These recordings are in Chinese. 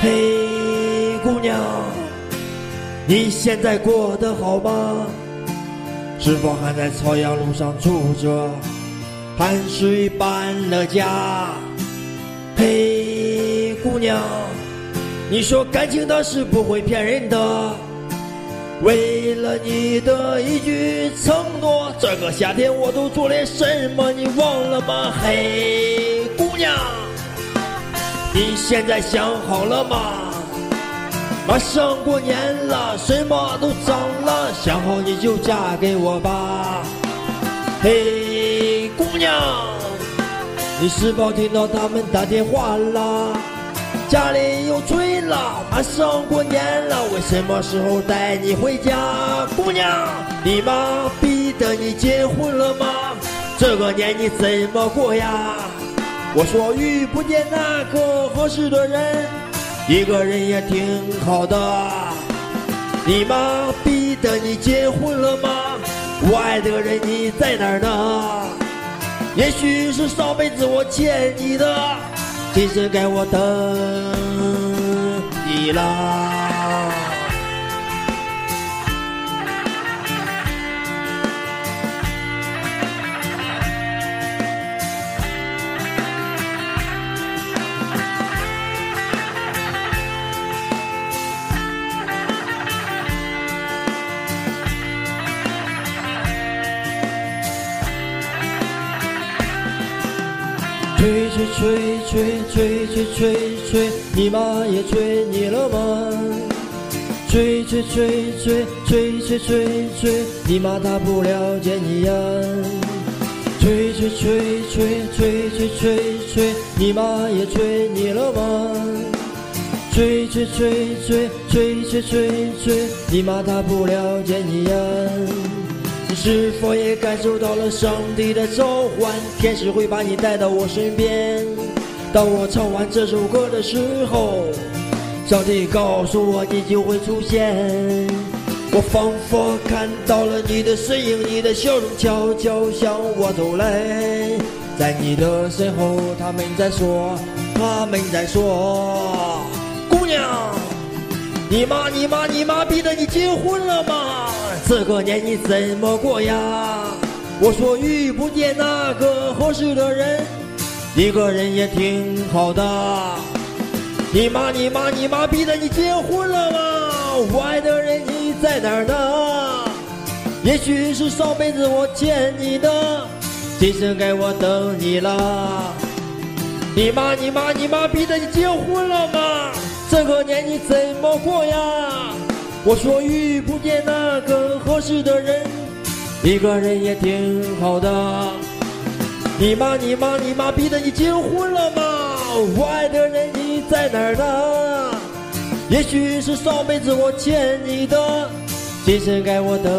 嘿，姑娘，你现在过得好吗？是否还在朝阳路上住着，汗水搬了家？嘿，姑娘，你说感情的事不会骗人的。为了你的一句承诺，这个夏天我都做了什么？你忘了吗？嘿，你现在想好了吗？马上过年了，什么都涨了，想好你就嫁给我吧。嘿，姑娘，你是否听到他们打电话了？家里又催了，马上过年了，我什么时候带你回家？姑娘，你妈逼得你结婚了吗？这个年你怎么过呀？我说遇不见那个合适的人，一个人也挺好的。你妈逼的你结婚了吗？我爱的人你在哪儿呢？也许是上辈子我欠你的。今生该我等你啦。吹吹吹吹吹吹吹吹，你妈也吹你了吗？吹吹吹吹吹吹吹吹，你妈她不了解你呀。吹吹吹吹吹吹吹吹，你妈也吹你了吗？吹吹吹吹吹吹吹吹，你妈她不了解你呀。是否也感受到了上帝的召唤？天使会把你带到我身边。当我唱完这首歌的时候，上帝告诉我你就会出现。我仿佛看到了你的身影，你的笑容悄悄向我走来。在你的身后，他们在说，他们在说，姑娘。你妈你妈你妈逼的你结婚了吗？这个年你怎么过呀？我说遇不见那个合适的人，一个人也挺好的。你妈你妈你妈逼的你结婚了吗？我爱的人你在哪儿呢？也许是上辈子我欠你的，今生该我等你了。你妈你妈你妈逼的你结婚了吗？这个年你怎么过呀？我说遇不见那个合适的人，一个人也挺好的。你妈你妈你妈逼得你结婚了吗？我爱的人你在哪儿呢？也许是上辈子我欠你的，今生该我等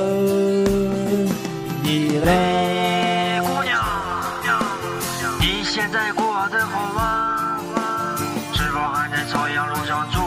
你了。姑娘，你现在过得好吗？是否还在朝阳路上住